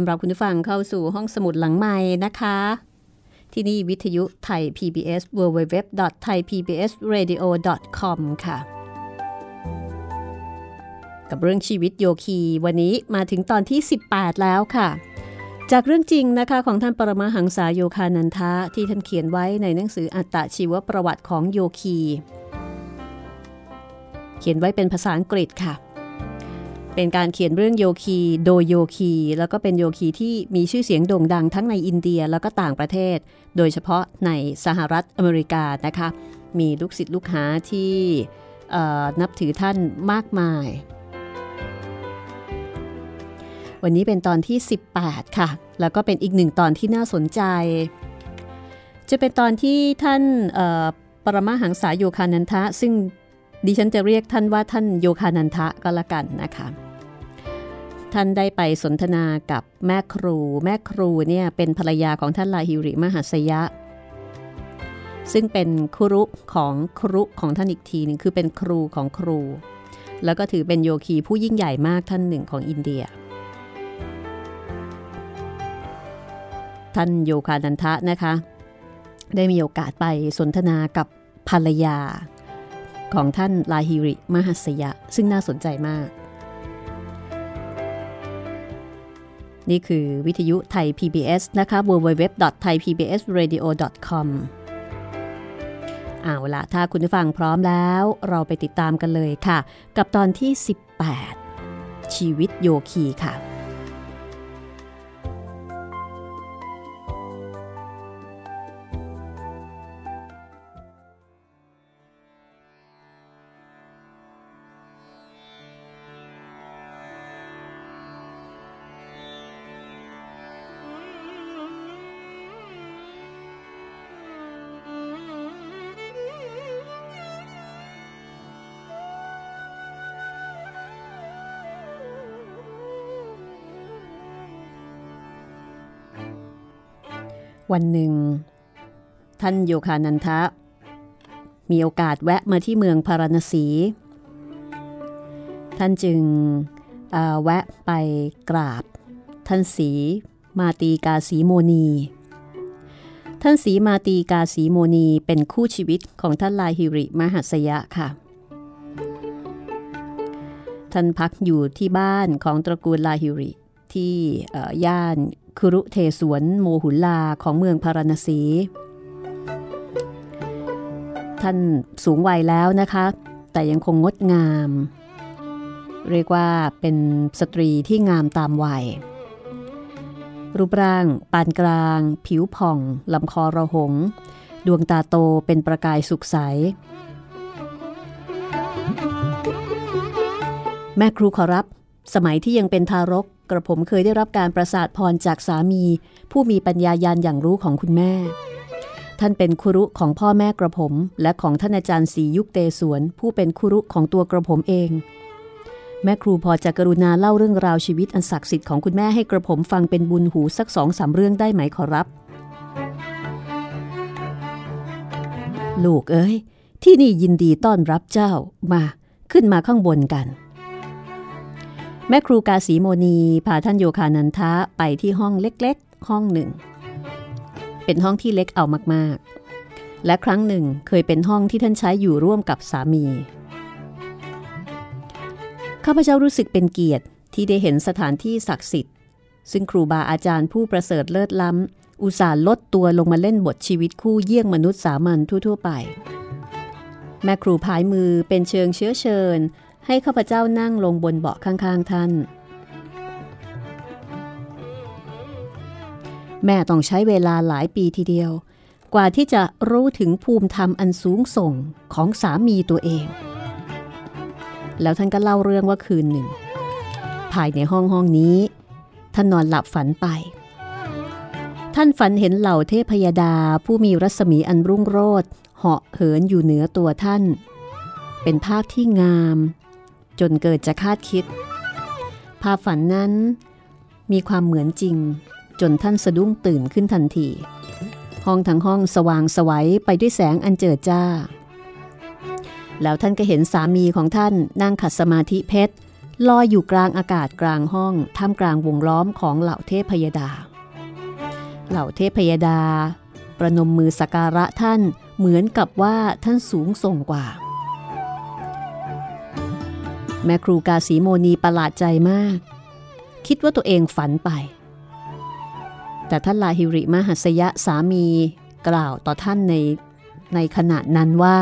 อนรับคุณผู้ฟังเข้าสู่ห้องสมุดหลังใหม่นะคะ ที่นี่วิทยุไทย PBS www.thaipbsradio.com ค่ะ กับเรื่องชีวิตโยคีวันนี้มาถึงตอนที่ 18 แล้วค่ะ จากเรื่องจริงนะคะของท่านปรมาหังษาโยคานันทะที่ท่านเขียนไว้ในหนังสืออัตตชีวประวัติของโยคี เขียนไว้เป็นภาษาอังกฤษค่ะ เป็นการเขียนเรื่องโยคีโดยโยคี แล้วก็เป็นโยคีที่มีชื่อเสียงโด่งดังทั้งในอินเดียแล้วก็ต่างประเทศ โดยเฉพาะในสหรัฐอเมริกานะคะ มีลูกศิษย์ลูกหาที่นับถือท่านมากมาย วันนี้เป็นตอนที่ 18 ค่ะ แล้วก็เป็นอีกหนึ่งตอนที่น่าสนใจ จะเป็นตอนที่ท่านปรมาหังษายโยคานันทะซึ่ง ดิฉันจะเรียกท่านว่าท่านโยคานันทะก็แล้วกันนะคะ ท่านได้ไปสนทนากับแม่ครู แม่ครูเนี่ยเป็นภรรยาของท่านลาฮิริมหัสยะ ซึ่งเป็นครุของครุของท่านอีกทีหนึ่งคือเป็นครูของครู แล้วก็ถือเป็นโยคีผู้ยิ่งใหญ่มากท่านหนึ่งของอินเดียท่านโยคานันทะนะคะ ได้มีโอกาสไปสนทนากับภรรยา ของท่านลาฮิริมหัสยะ ซึ่งน่าสนใจมาก นี่คือวิทยุไทย PBS นะคะ www.thaipbsradio.com เอาละถ้าคุณผู้ฟังพร้อมแล้ว เราไปติดตามกันเลยค่ะ กับตอนที่ 18 ชีวิตโยคีค่ะ วันหนึ่ง ท่านโยคานันทะ มีโอกาสแวะมาที่เมืองพาราณสี ท่านจึงแวะไปกราบ ท่านสีมาตีกาสีโมนี ท่านสีมาตีกาสีโมนีเป็นคู่ชีวิตของท่านลายฮิริมหัสยะค่ะ ท่านพักอยู่ที่บ้านของตระกูลลาฮิริที่ย่าน คุรุเทสวนโมหุลาของเมืองพาราณสี ท่านสูงวัยแล้วนะคะ แต่ยังคงงดงาม เรียกว่าเป็นสตรีที่งามตามวัย รูปร่าง ปานกลาง ผิวผ่อง ลำคอระหง ดวงตาโตเป็นประกายสุขใสแม่ครูขอรับ สมัยที่ยังเป็นทารกกระผมเคยได้รับการประสาทพรจากสามี ผู้มีปัญญายาณอย่างรู้ของคุณแม่ ท่านเป็นครุของพ่อแม่กระผม และของท่านอาจารย์ศรียุคเตสวน ผู้เป็นครุของตัวกระผมเอง แม่ครูพอจะกรุณาเล่าเรื่องราวชีวิตอันศักดิ์สิทธิ์ของคุณแม่ให้กระผมฟังเป็นบุญหูสักสองสามเรื่องได้ไหมขอรับ ลูกเอ้ยที่นี่ยินดีต้อนรับเจ้ามาขึ้นมาข้างบนกัน แม่ครูกาสีโมนีพาท่านโยคานันทะไปที่ห้องเล็กๆ ห้องหนึ่ง เป็นห้องที่เล็กเอามากๆ และครั้งหนึ่งเคยเป็นห้องที่ท่านใช้อยู่ร่วมกับสามี ข้าพเจ้ารู้สึกเป็นเกียรติที่ได้เห็นสถานที่ศักดิ์สิทธิ์ ซึ่งครูบาอาจารย์ผู้ประเสริฐเลิศล้ำ อุตส่าห์ลดตัวลงมาเล่นบทชีวิตคู่เยี่ยงมนุษย์สามัญทั่วๆไป แม่ครูพายมือเป็นเชิงเชื้อเชิญ ให้ข้าพเจ้านั่งลงบนเบาะข้างๆท่าน แม่ต้องใช้เวลาหลายปีทีเดียว กว่าที่จะรู้ถึงภูมิธรรมอันสูงส่งของสามีตัวเอง แล้วท่านก็เล่าเรื่องว่าคืนหนึ่ง ภายในห้องห้องนี้ ท่านนอนหลับฝันไป ท่านฝันเห็นเหล่าเทพยดาผู้มีรัศมีอันรุ่งโรจน์เหาะเหินอยู่เหนือตัวท่านเป็นภาพที่งาม จนเกิดจะคาดคิด ภาพฝันนั้นมีความเหมือนจริง จนท่านสะดุ้งตื่นขึ้นทันที ห้องทั้งห้องสว่างสวัยไปด้วยแสงอันเจิดจ้า แล้วท่านก็เห็นสามีของท่านนั่งขัดสมาธิเพชรลอยอยู่กลางอากาศกลางห้องท่ามกลางวงล้อมของเหล่าเทพพยดา เหล่าเทพพยดา ประนมมือสักการะท่านเหมือนกับว่าท่านสูงส่งกว่า แม่ครูกาสีโมนีประหลาดใจมาก คิดว่าตัวเองฝันไป แต่ท่านลาฮิริมหัสยะสามีกล่าวต่อท่านในในขณะนั้นว่า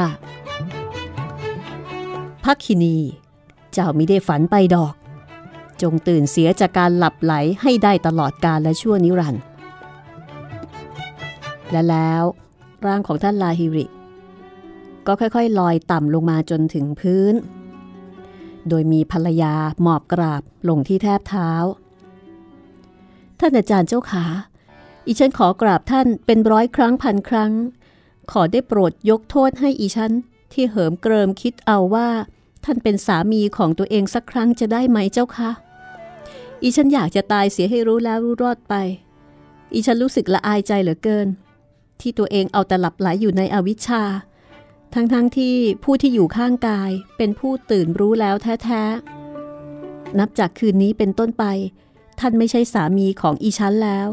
พักคินี เจ้ามิได้ฝันไปดอก จงตื่นเสียจากการหลับไหลให้ได้ตลอดกาลและชั่วนิรันดร์และแล้วร่างของท่านลาฮิริ ก็ค่อยๆ ลอยต่ำลงมาจนถึงพื้น โดยมีภรรยาหมอบกราบลงที่แทบเท้า ท่านอาจารย์เจ้าขา อีฉันขอกราบท่านเป็นร้อยครั้งพันครั้ง ขอได้โปรดยกโทษให้อีฉันที่เหิมเกริมคิดเอาว่า ท่านเป็นสามีของตัวเองสักครั้งจะได้ไหมเจ้าคะ อีฉันอยากจะตายเสียให้รู้แล้วรู้รอดไป อีฉันรู้สึกละอายใจเหลือเกิน ที่ตัวเองเอาแต่หลับไหลอยู่ในอวิชชา ทั้งๆทที่ผู้ที่อยู่ข้างกายเป็นผู้ตื่นรู้แล้วแท้ๆ นับจากคืนนี้เป็นต้นไป ท่านไม่ใช่สามีของอีชั้นแล้ว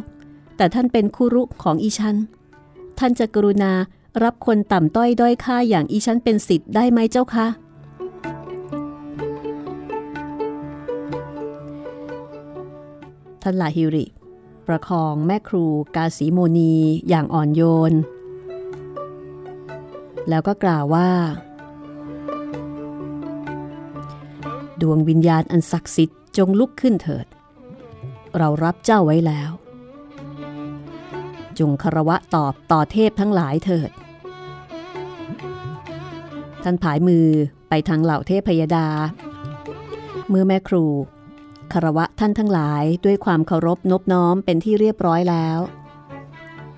แต่ท่านเป็นคู่รุของอีชั้น ท่านจะกรุณารับคนต่ำต้อยด้อยค่าอย่างอีชั้นเป็นสิทธิ์ได้ไหมเจ้าคะ ท่านลาฮิริ ประคองแม่ครูกาสีโมนีอย่างอ่อนโยน แล้วก็กล่าวว่า ดวงวิญญาณอันศักดิ์สิทธิ์จงลุกขึ้นเถิด เรารับเจ้าไว้แล้ว จงคารวะตอบต่อเทพทั้งหลายเถิด ท่านผายมือไปทางเหล่าเทพพยดา เมื่อแม่ครูคารวะท่านทั้งหลายด้วยความเคารพนบน้อมเป็นที่เรียบร้อยแล้ว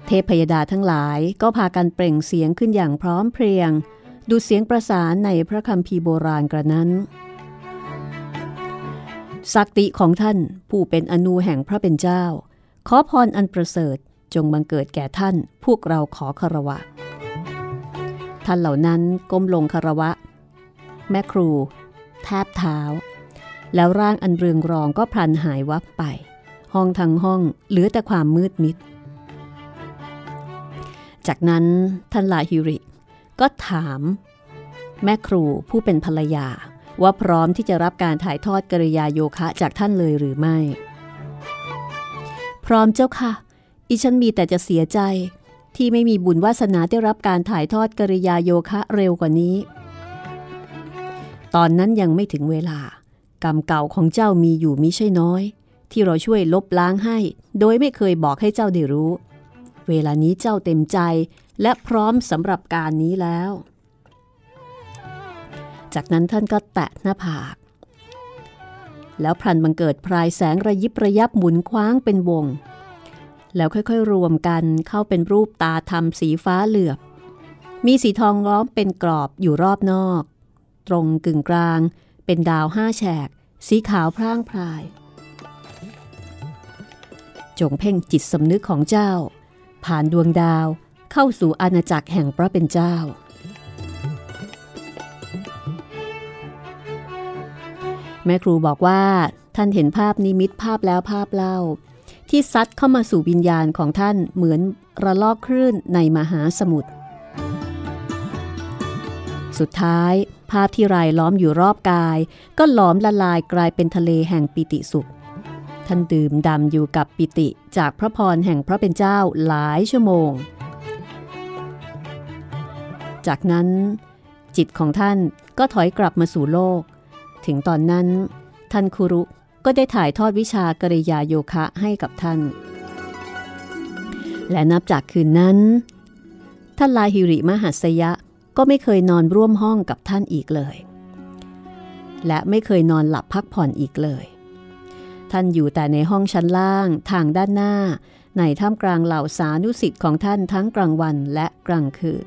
เทพพยดาทั้งหลายก็พากันเปล่งเสียงขึ้นอย่างพร้อมเพรียง ดูเสียงประสานในพระคำพีโบราณกระนั้นสักติของท่านผู้เป็นอนูแห่งพระเป็นเจ้า ขอพรอันประเสริฐจงบังเกิดแก่ท่านพวกเราขอคารวะ ท่านเหล่านั้นก้มลงคารวะ แม่ครู แทบเท้า แล้วร่างอันเรืองรองก็พลันหายวับไป ห้องทั้งห้องเหลือแต่ความมืดมิด จากนั้นท่านลาฮิริ ก็ถาม แม่ครูผู้เป็นภรรยา ว่าพร้อมที่จะรับการถ่ายทอดกริยาโยคะจากท่านเลยหรือไม่ พร้อมเจ้าค่ะ อีฉันมีแต่จะเสียใจที่ไม่มีบุญวาสนาได้รับการถ่ายทอดกริยาโยคะเร็วกว่านี้ ตอนนั้นยังไม่ถึงเวลา กรรมเก่าของเจ้ามีอยู่มิใช่น้อย ที่เราช่วยลบล้างให้ โดยไม่เคยบอกให้เจ้าได้รู้ เวลานี้เจ้าเต็มใจและพร้อมสำหรับการนี้แล้ว จากนั้นท่านก็แตะหน้าผาก แล้วพลันบังเกิดพรายแสงระยิบระยับหมุนคว้างเป็นวง แล้วค่อยๆ รวมกันเข้าเป็นรูปตาทำสีฟ้าเหลือบ มีสีทองล้อมเป็นกรอบอยู่รอบนอก ตรงกึ่งกลางเป็นดาวห้าแฉก สีขาวพร่างพราย จงเพ่งจิตสำนึกของเจ้า ผ่านดวงดาวเข้าสู่อาณาจักรแห่งพระเป็นเจ้า แม่ครูบอกว่าท่านเห็นภาพนิมิตภาพแล้วภาพเล่า ที่ซัดเข้ามาสู่วิญญาณของท่านเหมือนระลอกคลื่นในมหาสมุทรสุดท้ายภาพที่รายล้อมอยู่รอบกาย ก็หลอมละลายกลายเป็นทะเลแห่งปิติสุข ท่านดื่มดำอยู่กับปิติจากพระพรแห่งพระเป็นเจ้าหลายชั่วโมง จากนั้นจิตของท่านก็ถอยกลับมาสู่โลก ถึงตอนนั้น ท่านคุรุก็ได้ถ่ายทอดวิชากริยาโยคะให้กับท่าน และนับจากคืนนั้น ท่านลาฮิริมหัสยะก็ไม่เคยนอนร่วมห้องกับท่านอีกเลย และไม่เคยนอนหลับพักผ่อนอีกเลย ท่านอยู่แต่ในห้องชั้นล่างทางด้านหน้า ในท่ามกลางเหล่าสานุสิทธิ์ของท่านทั้งกลางวันและกลางคืน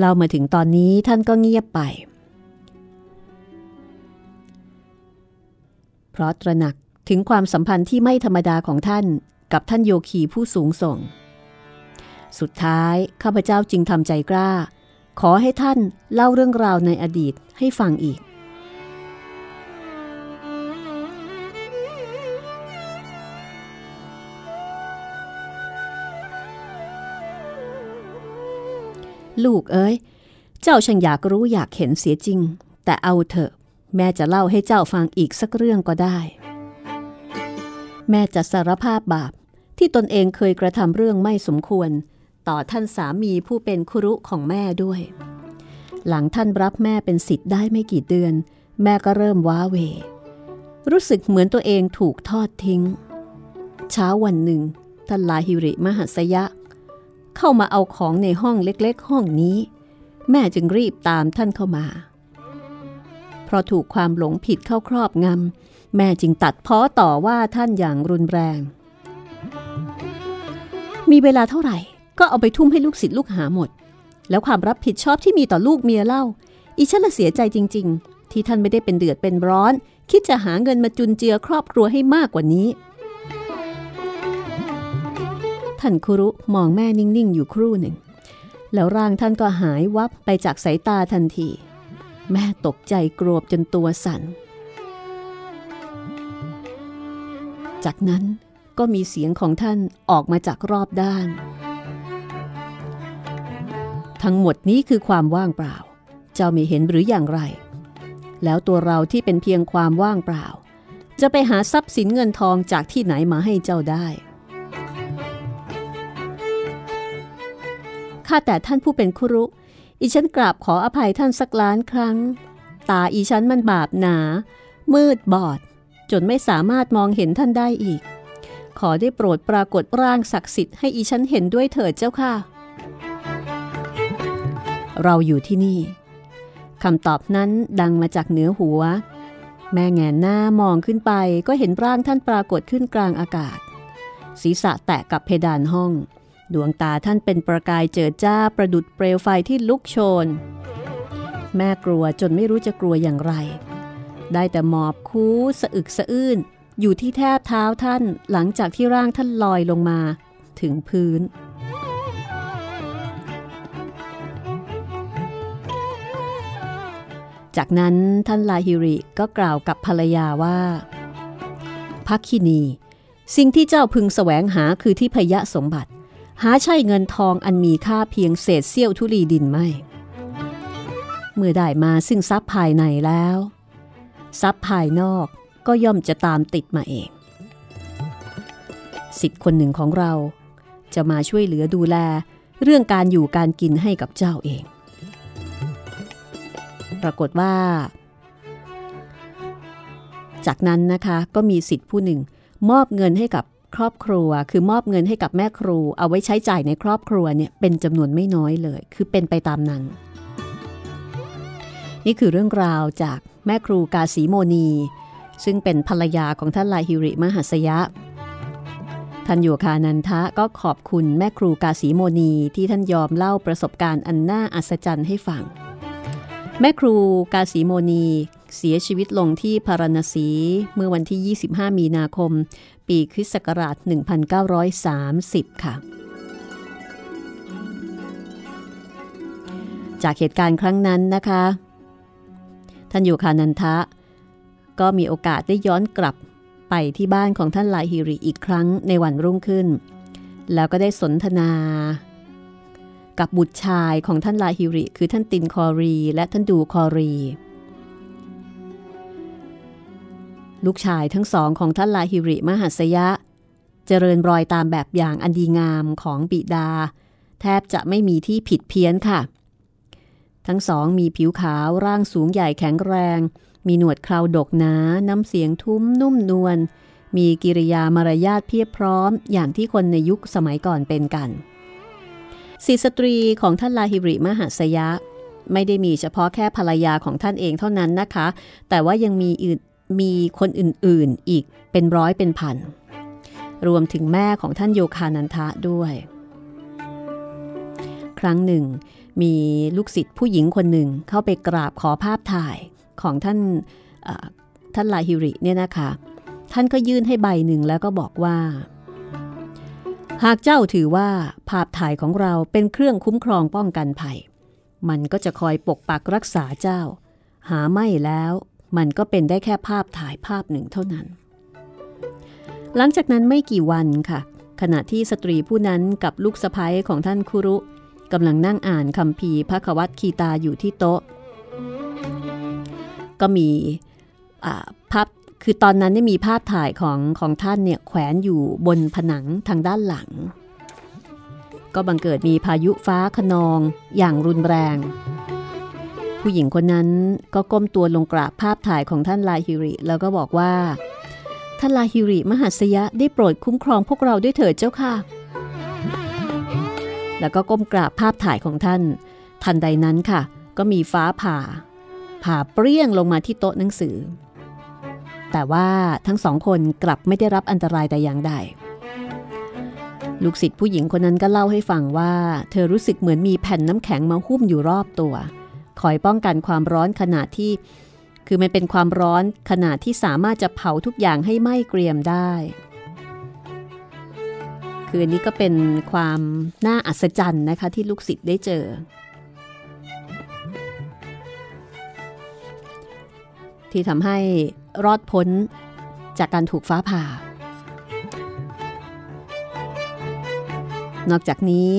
เรามาถึงตอนนี้ท่านก็เงียบไป เพราะตระหนักถึงความสัมพันธ์ที่ไม่ธรรมดาของท่านกับท่านโยคีผู้สูงส่ง สุดท้ายข้าพเจ้าจึงทำใจกล้า ขอให้ท่านเล่าเรื่องราวในอดีตให้ฟังอีก ลูกเอ้ย เจ้าช่างอยากรู้อยากเห็นเสียจริง แต่เอาเถอะ แม่จะเล่าให้เจ้าฟังอีกสักเรื่องก็ได้ แม่จะสารภาพบาปที่ตนเองเคยกระทำเรื่องไม่สมควร ต่อท่านสามีผู้เป็นคุรุของแม่ด้วย หลังท่านรับแม่เป็นสิทธิ์ได้ไม่กี่เดือน แม่ก็เริ่มว้าเว รู้สึกเหมือนตัวเองถูกทอดทิ้ง เช้าวันหนึ่งท่านลาฮิริมหัสยะ เข้ามาเอาของในห้องเล็กๆ ห้องนี้ แม่จึงรีบตามท่านเข้ามา เพราะถูกความหลงผิดเข้าครอบงำแม่จึงตัดพ้อต่อว่าท่านอย่างรุนแรงมีเวลาเท่าไหร่ ก็เอาไปทุ่มให้ลูกศิษย์ลูกหาหมด แล้วความรับผิดชอบที่มีต่อลูกเมียเล่า อีฉันละเสียใจจริง ๆ ที่ท่านไม่ได้เป็นเดือดเป็นร้อน คิดจะหาเงินมาจุนเจือครอบครัวให้มากกว่านี้ ท่านคุรุมองแม่นิ่งๆ อยู่ครู่หนึ่ง แล้วร่างท่านก็หายวับไปจากสายตาทันที แม่ตกใจกรวบจนตัวสั่น จากนั้นก็มีเสียงของท่านออกมาจากรอบด้าน ทั้งหมดนี้คือความว่างเปล่า เจ้าไม่เห็นหรืออย่างไร แล้วตัวเราที่เป็นเพียงความว่างเปล่า จะไปหาทรัพย์สินเงินทองจากที่ไหนมาให้เจ้าได้ข้าแต่ท่านผู้เป็นครุ อีฉันกราบขออภัยท่านสักล้านครั้ง ตาอีฉันมันบาปหนา มืดบอด จนไม่สามารถมองเห็นท่านได้อีก ขอได้โปรดปรากฏร่างศักดิ์สิทธิ์ให้อีฉันเห็นด้วยเถิดเจ้าค่ะ เราอยู่ที่นี่คำตอบนั้นดังมาจากเหนือหัว แม่แงนหน้ามองขึ้นไปก็เห็นร่างท่านปรากฏขึ้นกลางอากาศ ศีรษะแตะกับเพดานห้อง ดวงตาท่านเป็นประกายเจิดจ้าประดุดเปลวไฟที่ลุกโชน แม่กลัวจนไม่รู้จะกลัวอย่างไร ได้แต่หมอบคู้สะอึกสะอื้นอยู่ที่แทบเท้าท่านหลังจากที่ร่างท่านลอยลงมา ถึงพื้น จากนั้นท่านลาฮิริก็กล่าวกับภรรยาว่าพักคินี สิ่งที่เจ้าพึงแสวงหาคือที่พยะสมบัติ หาใช่เงินทองอันมีค่าเพียงเศษเสี้ยวทุลีดินไม่เมื่อได้มาซึ่งทรัพย์ภายในแล้วทรัพย์ภายนอกก็ย่อมจะตามติดมาเองสิทธิ์คนหนึ่งของเรา จะมาช่วยเหลือดูแลเรื่องการอยู่การกินให้กับเจ้าเอง รากฏว่า จากนั้นนะคะก็มีสิทธิ์ผู้หนึ่ง มอบเงินให้กับครอบครัว คือมอบเงินให้กับแม่ครู เอาไว้ใช้จ่ายในครอบครัวเนี่ยเป็นจำนวนไม่น้อยเลย คือเป็นไปตามนั้น นี่คือเรื่องราวจากแม่ครูกาสีโมนี ซึ่งเป็นภรรยาของท่านลาฮิริมหัสยะท่านโยคานันทะก็ขอบคุณแม่ครูกาสีโมนีที่ท่านยอมเล่าประสบการณ์อันน่าอัศจรรย์ให้ฟัง แม่ครูกาสีโมนี เสียชีวิตลงที่พาราณสีเมื่อวันที่ 25 มีนาคม ปีคริสต์ศักราช 1930 ค่ะ จากเหตุการณ์ครั้งนั้นนะคะ ท่านโยคานันทะ ก็มีโอกาสได้ย้อนกลับไปที่บ้านของท่านลายฮิริอีกครั้งในวันรุ่งขึ้น แล้วก็ได้สนทนา กับบุตรชายของท่านลาฮิริ คือท่านตินคอรี และท่านดูคอรี ลูกชายทั้งสองของท่านลาฮิริมหัสยะ เจริญรอยตามแบบอย่างอันดีงามของบิดา แทบจะไม่มีที่ผิดเพี้ยนค่ะ ทั้งสองมีผิวขาวร่างสูงใหญ่แข็งแรง มีหนวดคราวดกหนา น้ำเสียงทุ้มนุ่มนวลมีกิริยามารยาทเพียบพร้อมอย่างที่คนในยุคสมัยก่อนเป็นกัน สีสตรีของท่านลาฮิริมหัสยะ ไม่ได้มีเฉพาะแค่ภรรยาของท่านเองเท่านั้นนะคะ แต่ว่ายังมีอื่นมีคนอื่นๆอีกเป็นร้อยเป็นพัน รวมถึงแม่ของท่านโยคานันทะด้วย ครั้งหนึ่ง มีลูกศิษย์ผู้หญิงคนหนึ่งเข้าไปกราบขอภาพถ่ายของท่านท่านลาฮิริเนี่ยนะคะ ท่านก็ยื่นให้ใบหนึ่งแล้วก็บอกว่า หากเจ้าถือว่าภาพถ่ายของเราเป็นเครื่องคุ้มครองป้องกันภัย มันก็จะคอยปกปักรักษาเจ้า หาไม่แล้วมันก็เป็นได้แค่ภาพถ่ายภาพหนึ่งเท่านั้น หลังจากนั้นไม่กี่วันค่ะ ขณะที่สตรีผู้นั้นกับลูกสะพ้ยของท่านคุรุกำลังนั่งอ่านคำพีพระควัตคีตาอยู่ที่โต๊ะ ก็มี คือตอนนั้นได้มีภาพถ่ายของของท่านเนี่ยแขวนอยู่บนผนังทางด้านหลัง ก็บังเกิดมีพายุฟ้าขนองอย่างรุนแรง ผู้หญิงคนนั้นก็ก้มตัวลงกราบภาพถ่ายของท่านลาฮิริ แล้วก็บอกว่า ท่านลาฮิริมหัสยะได้โปรดคุ้มครองพวกเราด้วยเถิดเจ้าค่ะ แล้วก็ก้มกราบภาพถ่ายของท่าน ทันใดนั้นค่ะ ก็มีฟ้าผ่า ผ่าเปรี้ยงลงมาที่โต๊ะหนังสือ แต่ว่าทั้งสองคนกลับไม่ได้รับอันตรายแต่อย่างใด ลูกศิษย์ผู้หญิงคนนั้นก็เล่าให้ฟังว่า เธอรู้สึกเหมือนมีแผ่นน้ำแข็งมาหุ้มอยู่รอบตัว คอยป้องกันความร้อนขนาดที่ คือมันเป็นความร้อนขนาดที่สามารถจะเผาทุกอย่างให้ไหม้เกรียมได้ คืออันนี้ก็เป็นความน่าอัศจรรย์นะคะที่ลูกศิษย์ได้เจอที่ทำให้ รอดพ้นจากการถูกฟ้าผ่า นอกจากนี้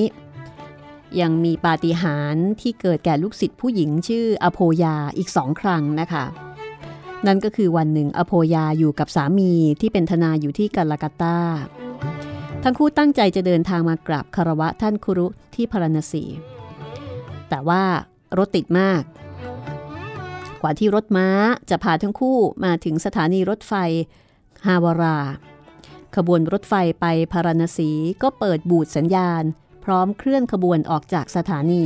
ยังมีปาฏิหาริย์ที่เกิดแก่ลูกศิษย์ผู้หญิงชื่ออโพยาอีกสองครั้งนะคะ นั่นก็คือวันหนึ่งอโพยาอยู่กับสามีที่เป็นทนายอยู่ที่กาลากาตา ทั้งคู่ตั้งใจจะเดินทางมากราบคารวะท่านคุรุที่พาราณสี แต่ว่ารถติดมาก กว่าที่รถม้าจะพาทั้งคู่มาถึงสถานีรถไฟฮาวารา ขบวนรถไฟไปพาราณสีก็เปิดบูดสัญญาณ พร้อมเคลื่อนขบวนออกจากสถานี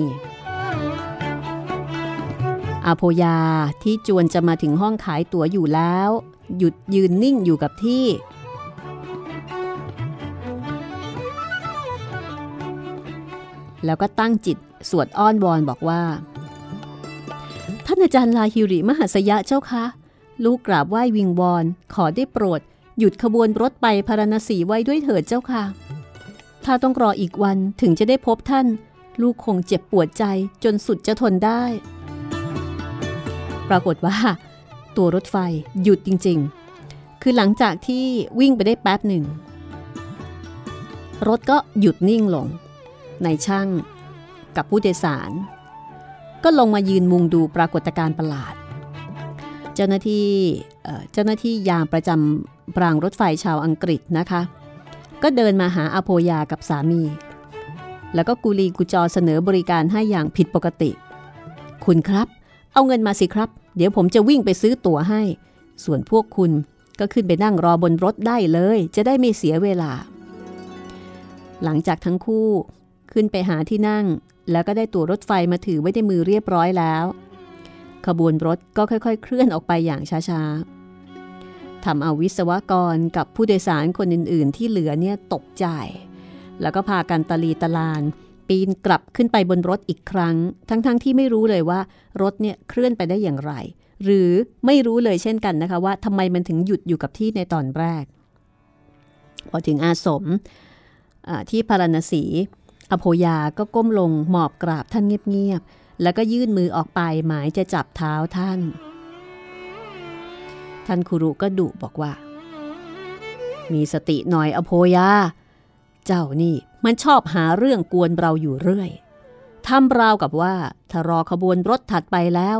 อาโพยาที่จวนจะมาถึงห้องขายตั๋วอยู่แล้ว หยุดยืนนิ่งอยู่กับที่ แล้วก็ตั้งจิตสวดอ้อนวอนบอกว่า ท่านอาจารย์ลาฮิริมหัสยะเจ้าคะลูกกราบไหว้วิงวอนขอได้โปรด หยุดขบวนรถไปพารณสีไว้ด้วยเถิดเจ้าค่ะ ถ้าต้องรออีกวันถึงจะได้พบท่าน ลูกคงเจ็บปวดใจจนสุดจะทนได้ ปรากฏว่า ตัวรถไฟหยุดจริง ๆ คือหลังจากที่วิ่งไปได้แป๊บหนึ่ง รถก็หยุดนิ่งลง ในช่างกับผู้โดยสาร ก็ลงมายืนมุงดูปรากฏการณ์ประหลาด เจ้าหน้าที่เจ้าหน้าที่ยามประจำรางรถไฟชาวอังกฤษนะคะ ก็เดินมาหาอโพยากับสามี แล้วก็กุลีกุจอเสนอบริการให้อย่างผิดปกติ คุณครับ เอาเงินมาสิครับ เดี๋ยวผมจะวิ่งไปซื้อตั๋วให้ ส่วนพวกคุณก็ขึ้นไปนั่งรอบนรถได้เลย จะได้ไม่เสียเวลา หลังจากทั้งคู่ขึ้นไปหาที่นั่ง แล้วก็ได้ตั๋วรถไฟมาถือไว้ในมือเรียบร้อยแล้ว ขบวนรถก็ค่อยๆ เคลื่อนออกไปอย่างช้าๆทำเอาวิศวกรกับผู้โดยสารคนอื่นๆ ที่เหลือเนี่ยตกใจ แล้วก็พากันตะลีตะลาน ปีนกลับขึ้นไปบนรถอีกครั้ง ทั้งๆทที่ไม่รู้เลยว่ารถเนี่ยเคลื่อนไปได้อย่างไร หรือไม่รู้เลยเช่นกันนะคะว่าทำไมมันถึงหยุดอยู่กับที่ในตอนแรก พอถึงอาสมที่พารณสี อโพยาก็ก้มลงหมอบกราบท่านเงียบๆ แล้วก็ยื่นมือออกไปหมายจะจับเท้าท่าน ท่านคุรุก็ดุบอกว่า มีสติหน่อยอโพยา เจ้านี่มันชอบหาเรื่องกวนเราอยู่เรื่อยทำราวกับว่าถ้ารอขบวนรถถัดไปแล้ว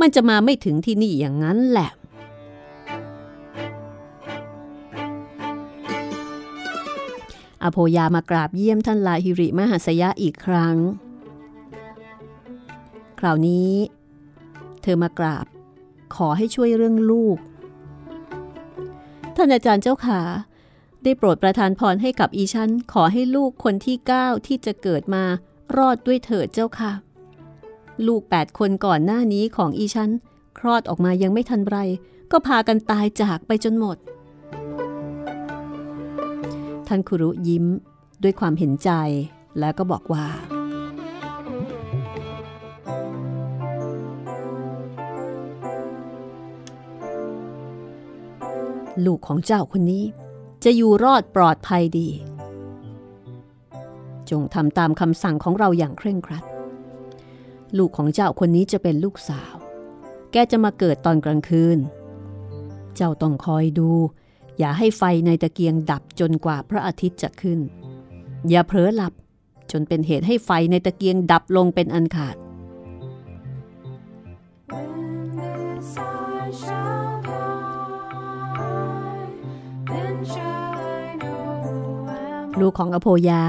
มันจะมาไม่ถึงที่นี่อย่างนั้นแหละ อโพยามากราบเยี่ยมท่านลาฮิริมหัสยะอีกครั้ง คราวนี้ เธอมากราบ ขอให้ช่วยเรื่องลูก ท่านอาจารย์เจ้าขา ได้โปรดประทานพรให้กับอีชัน ขอให้ลูกคนที่เก้าที่จะเกิดมารอดด้วยเถิดเจ้าค่ะ ลูกแปดคนก่อนหน้านี้ของอีชัน คลอดออกมายังไม่ทันไร ก็พากันตายจากไปจนหมด ท่านคุรุยิ้มด้วยความเห็นใจแล้วก็บอกว่า ลูกของเจ้าคนนี้ จะอยู่รอดปลอดภัยดี จงทำตามคำสั่งของเราอย่างเคร่งครัด ลูกของเจ้าคนนี้จะเป็นลูกสาว แกจะมาเกิดตอนกลางคืน เจ้าต้องคอยดู อย่าให้ไฟในตะเกียงดับจนกว่าพระอาทิตย์จะขึ้น อย่าเผลอหลับจนเป็นเหตุให้ไฟในตะเกียงดับลงเป็นอันขาด ลูกของอโพยา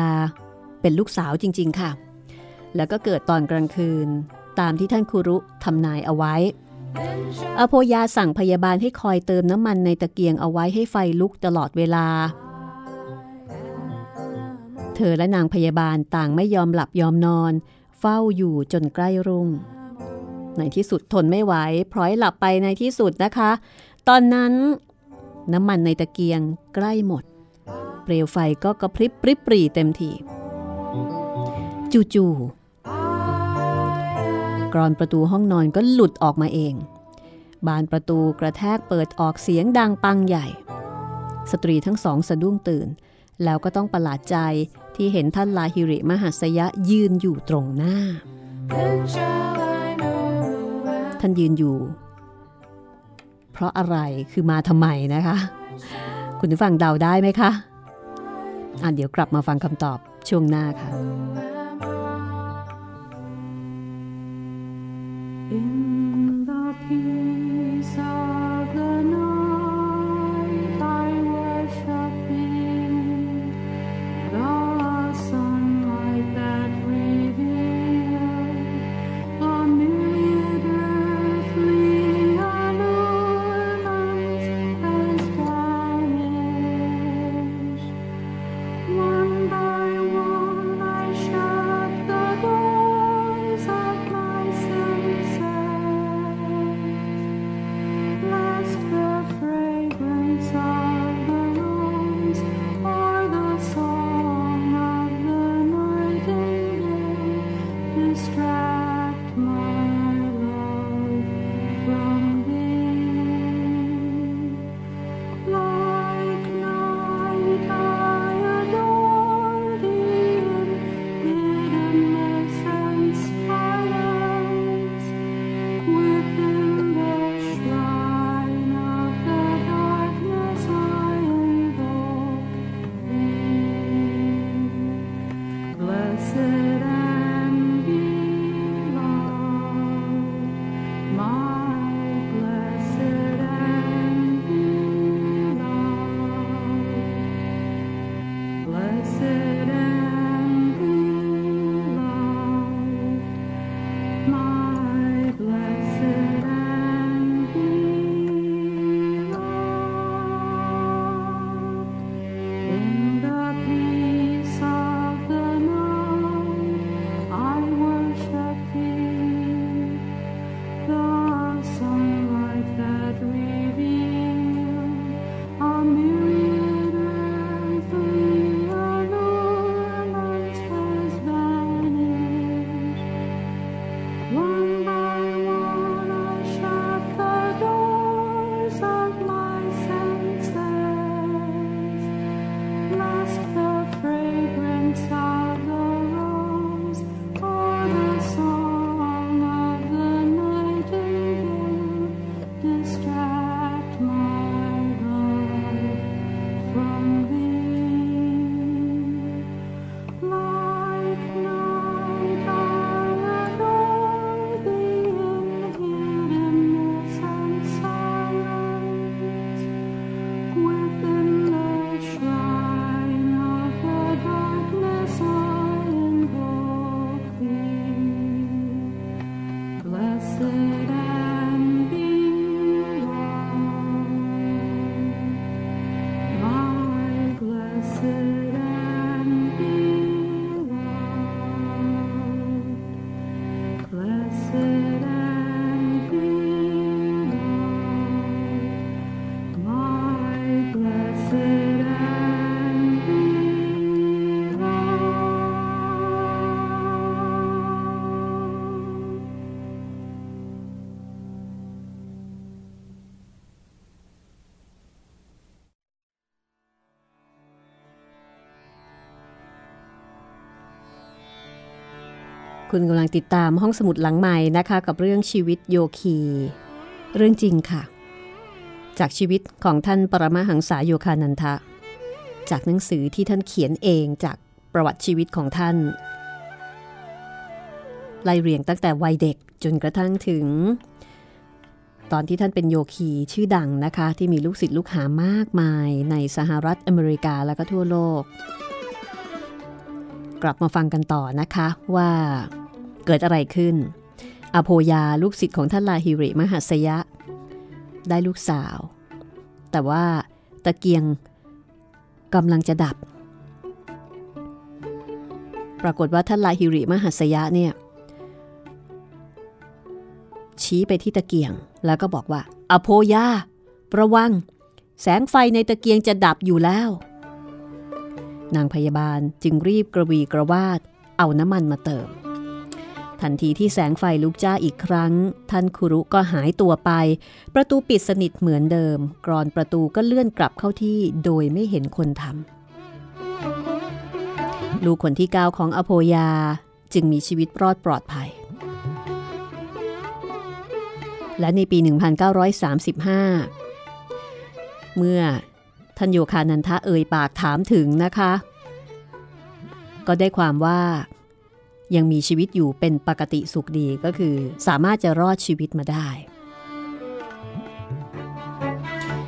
เป็นลูกสาวจริง ๆ ค่ะ แล้วก็เกิดตอนกลางคืนตามที่ท่านครุทำนายเอาไว้ อโพยาสั่งพยาบาลให้คอยเติมน้ำมันในตะเกียงเอาไว้ให้ไฟลุกตลอดเวลา เธอและนางพยาบาลต่างไม่ยอมหลับยอมนอน เฝ้าอยู่จนใกล้รุ่ง ในที่สุดทนไม่ไหวพร้อยหลับไปในที่สุดนะคะ ตอนนั้น น้ำมันในตะเกียงใกล้หมด เปลวไฟก็กระพริบปริบปรีเต็มทีจู่ๆ กรอนประตูห้องนอนก็หลุดออกมาเอง บานประตูกระแทกเปิดออกเสียงดังปังใหญ่ สตรีทั้งสองสะดุ้งตื่น แล้วก็ต้องประหลาดใจที่เห็นท่านลาฮิริมหัสยะยืนอยู่ตรงหน้า ท่านยืนอยู่ เพราะอะไรคือมาทำไมนะคะ คุณผู้ฟังเดาได้ไหมคะอะเดี๋ยวกลับมาฟังคำตอบช่วงหน้าค่ะ In คุณกำลังติดตามห้องสมุดหลังใหม่นะคะ กับเรื่องชีวิตโยคี เรื่องจริงค่ะ จากชีวิตของท่านปรมาหังษาโยคานันทะ จากหนังสือที่ท่านเขียนเองจากประวัติชีวิตของท่าน ไล่เรียงตั้งแต่วัยเด็กจนกระทั่งถึง ตอนที่ท่านเป็นโยคีชื่อดังนะคะ ที่มีลูกศิษย์ลูกหามากมายในสหรัฐอเมริกาและก็ทั่วโลกกลับมาฟังกันต่อนะคะว่า เกิดอะไรขึ้น อโพยาลูกศิษย์ของท่านลาฮิริมหัสยะ ได้ลูกสาว แต่ว่าตะเกียงกำลังจะดับ ปรากฏว่าท่านลาฮิริมหัสยะเนี่ยชี้ไปที่ตะเกียง แล้วก็บอกว่า อโพยาระวัง แสงไฟในตะเกียงจะดับอยู่แล้ว นางพยาบาลจึงรีบกระวีกระวาดเอาน้ำมันมาเติม ทันทีที่แสงไฟลุกจ้าอีกครั้ง ท่านคุรุก็หายตัวไป ประตูปิดสนิทเหมือนเดิม กรอนประตูก็เลื่อนกลับเข้าที่โดยไม่เห็นคนทำลูกคนที่เก้าของอโพยาจึงมีชีวิตรอดปลอดภัย และในปี 1935 เมื่อท่านโยคานันทะเอ่ยปากถามถึงนะคะ ก็ได้ความว่า ยังมีชีวิตอยู่เป็นปกติสุขดีก็คือ สามารถจะรอดชีวิตมาได้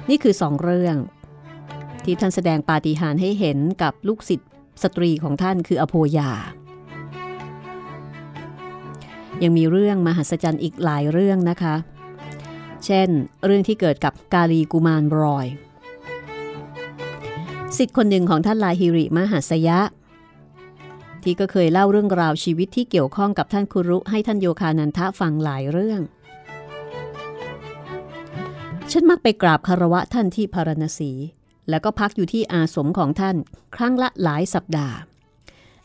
นี่คือสองเรื่อง ที่ท่านแสดงปาฏิหาริย์ให้เห็นกับลูกศิษย์สตรีของท่านคืออโพยา ยังมีเรื่องมหัศจรรย์อีกหลายเรื่องนะคะ เช่น เรื่องที่เกิดกับกาลีกุมารบรอยสิทธิ์คนหนึ่งของท่านลาฮิริมหัสยะ ที่ก็เคยเล่าเรื่องราวชีวิตที่เกี่ยวข้องกับท่านคุรุให้ท่านโยคานันทะฟังหลายเรื่อง ฉันมักไปกราบคารวะท่านที่พารณสี แล้วก็พักอยู่ที่อาสมของท่าน ครั้งละหลายสัปดาห์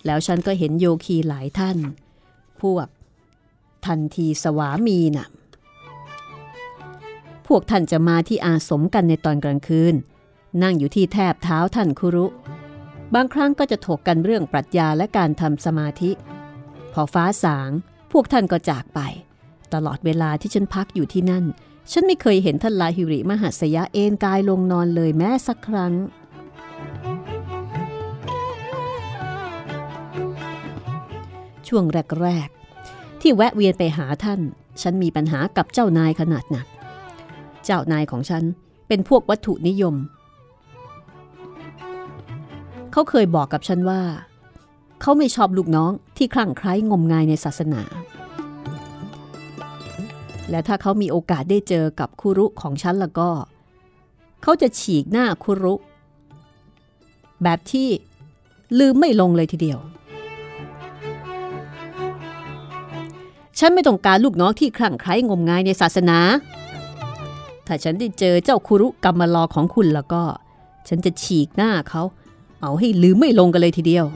แล้วฉันก็เห็นโยคีหลายท่าน พวกทันทีสวามีน่ะ พวกท่านจะมาที่อาสมกันในตอนกลางคืน นั่งอยู่ที่แทบเท้าท่านคุรุ บางครั้งก็จะถกกันเรื่องปรัชญาและการทำสมาธิ พอฟ้าสาง พวกท่านก็จากไป ตลอดเวลาที่ฉันพักอยู่ที่นั่น ฉันไม่เคยเห็นท่านลาฮิริมหัสยะเอนกายลงนอนเลยแม้สักครั้ง ช่วงแรก ๆ ที่แวะเวียนไปหาท่าน ฉันมีปัญหากับเจ้านายขนาดหนัก เจ้านายของฉันเป็นพวกวัตถุนิยม เขาเคยบอกกับฉันว่า เขาไม่ชอบลูกน้องที่คลั่งไคล้งมงายในศาสนา และถ้าเขามีโอกาสได้เจอกับคุรุของฉันแล้วก็ เขาจะฉีกหน้าคุรุ แบบที่ลืมไม่ลงเลยทีเดียว ฉันไม่ต้องการลูกน้องที่คลั่งไคล้งมงายในศาสนา ถ้าฉันได้เจอเจ้าคุรุกรรมลอของคุณแล้วก็ ฉันจะฉีกหน้าเขา เอาให้ลืมไม่ลงกันเลยทีเดียว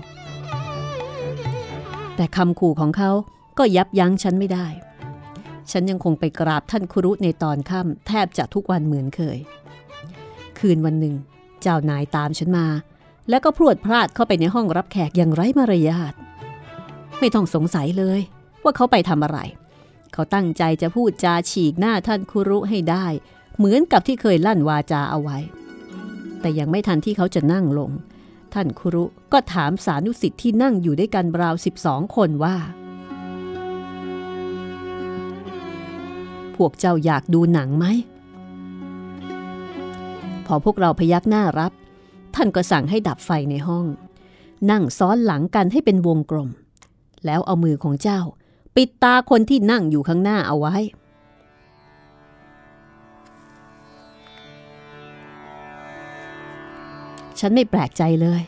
แต่คำขู่ของเขาก็ยับยั้งฉันไม่ได้ ฉันยังคงไปกราบท่านครุในตอนค่ำแทบจะทุกวันเหมือนเคย คืนวันหนึ่ง เจ้านายตามฉันมา แล้วก็พรวดพลาดเข้าไปในห้องรับแขกอย่างไร้มารยาท ไม่ต้องสงสัยเลยว่าเขาไปทำอะไร เขาตั้งใจจะพูดจาฉีกหน้าท่านคุรุให้ได้ เหมือนกับที่เคยลั่นวาจาเอาไว้ แต่ยังไม่ทันที่เขาจะนั่งลง ท่านคุรุก็ถามสานุสิทธิ์ที่นั่งอยู่ด้วยกันราวสิบสองคนว่า พวกเจ้าอยากดูหนังไหม พอพวกเราพยักหน้ารับ ท่านก็สั่งให้ดับไฟในห้อง นั่งซ้อนหลังกันให้เป็นวงกลม แล้วเอามือของเจ้า ปิดตาคนที่นั่งอยู่ข้างหน้าเอาไว้ ฉันไม่แปลกใจเลย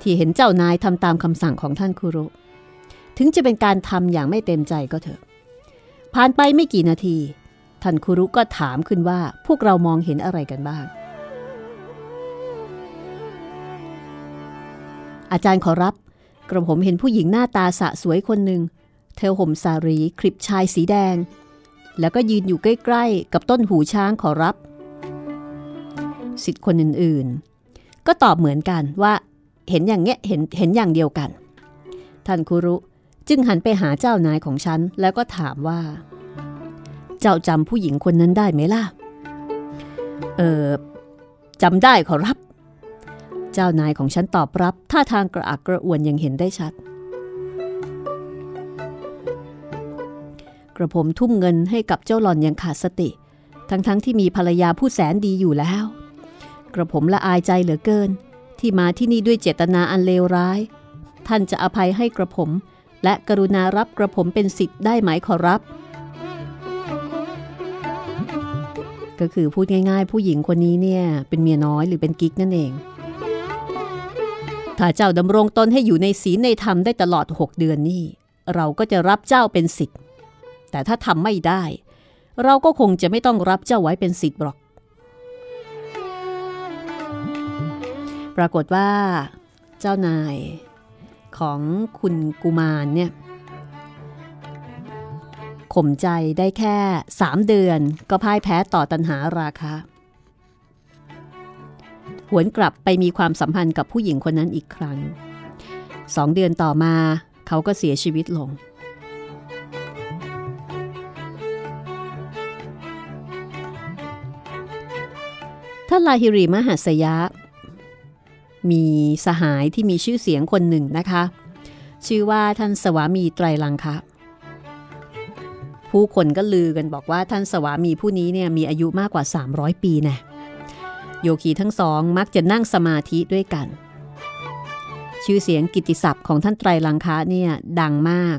ที่เห็นเจ้านายทำตามคำสั่งของท่านคุรุ ถึงจะเป็นการทำอย่างไม่เต็มใจก็เถอะ ผ่านไปไม่กี่นาที ท่านคุรุก็ถามขึ้นว่าพวกเรามองเห็นอะไรกันบ้าง อาจารย์ขอรับ กระผมเห็นผู้หญิงหน้าตาสะสวยคนหนึ่ง เธอห่มสารีคลิปชายสีแดง แล้วก็ยืนอยู่ใกล้ ๆ กับต้นหูช้างขอรับสิทธิ์คนอื่นๆ ก็ตอบเหมือนกันว่า เห็นอย่างเงี้ยเห็นเห็นอย่างเดียวกัน ท่านคุรุจึงหันไปหาเจ้านายของฉัน แล้วก็ถามว่า เจ้าจำผู้หญิงคนนั้นได้ไหมล่ะ เออจำได้ขอรับ เจ้านายของฉันตอบรับ ท่าทางกระอักกระอ่วนยังเห็นได้ชัด กระผมทุ่มเงินให้กับเจ้าหล่อนอย่างขาดสติ ทั้งๆทที่มีภรรยาผู้แสนดีอยู่แล้ว กระผมละอายใจเหลือเกิน ที่มาที่นี่ด้วยเจตนาอันเลวร้าย ท่านจะอภัยให้กระผม และกรุณารับกระผมเป็นสิทธิ์ได้ไหมขอรับ ก็คือพูดง่าย ๆ ผู้หญิงคนนี้เนี่ยเป็นเมียน้อยหรือเป็นกิ๊กนั่นเอง ถ้าเจ้าดำรงตนให้อยู่ในศีลในธรรมได้ตลอด 6 เดือนนี่เราก็จะรับเจ้าเป็นสิทธิ์แต่ถ้าทำไม่ได้ เราก็คงจะไม่ต้องรับเจ้าไว้เป็นสิทธิ์หรอก ปรากฏว่าเจ้านายของคุณกุมารเนี่ยข่มใจได้แค่3เดือนก็พ่ายแพ้ต่อตันหาราคาหวนกลับไปมีความสัมพันธ์กับผู้หญิงคนนั้นอีกครั้งสองเดือนต่อมาเขาก็เสียชีวิตลง ท่านลาฮิริมหัสยะ มีสหายที่มีชื่อเสียงคนหนึ่งนะคะ ชื่อว่าท่านสวามีไตรลังคะผู้คนก็ลือกันบอกว่าท่านสวามีผู้นี้เนี่ยมีอายุมากกว่า 300 ปีแน่โยคีทั้งสองมักจะนั่งสมาธิด้วยกัน ชื่อเสียงกิตติศัพท์ของท่านไตรลังคะเนี่ยดังมาก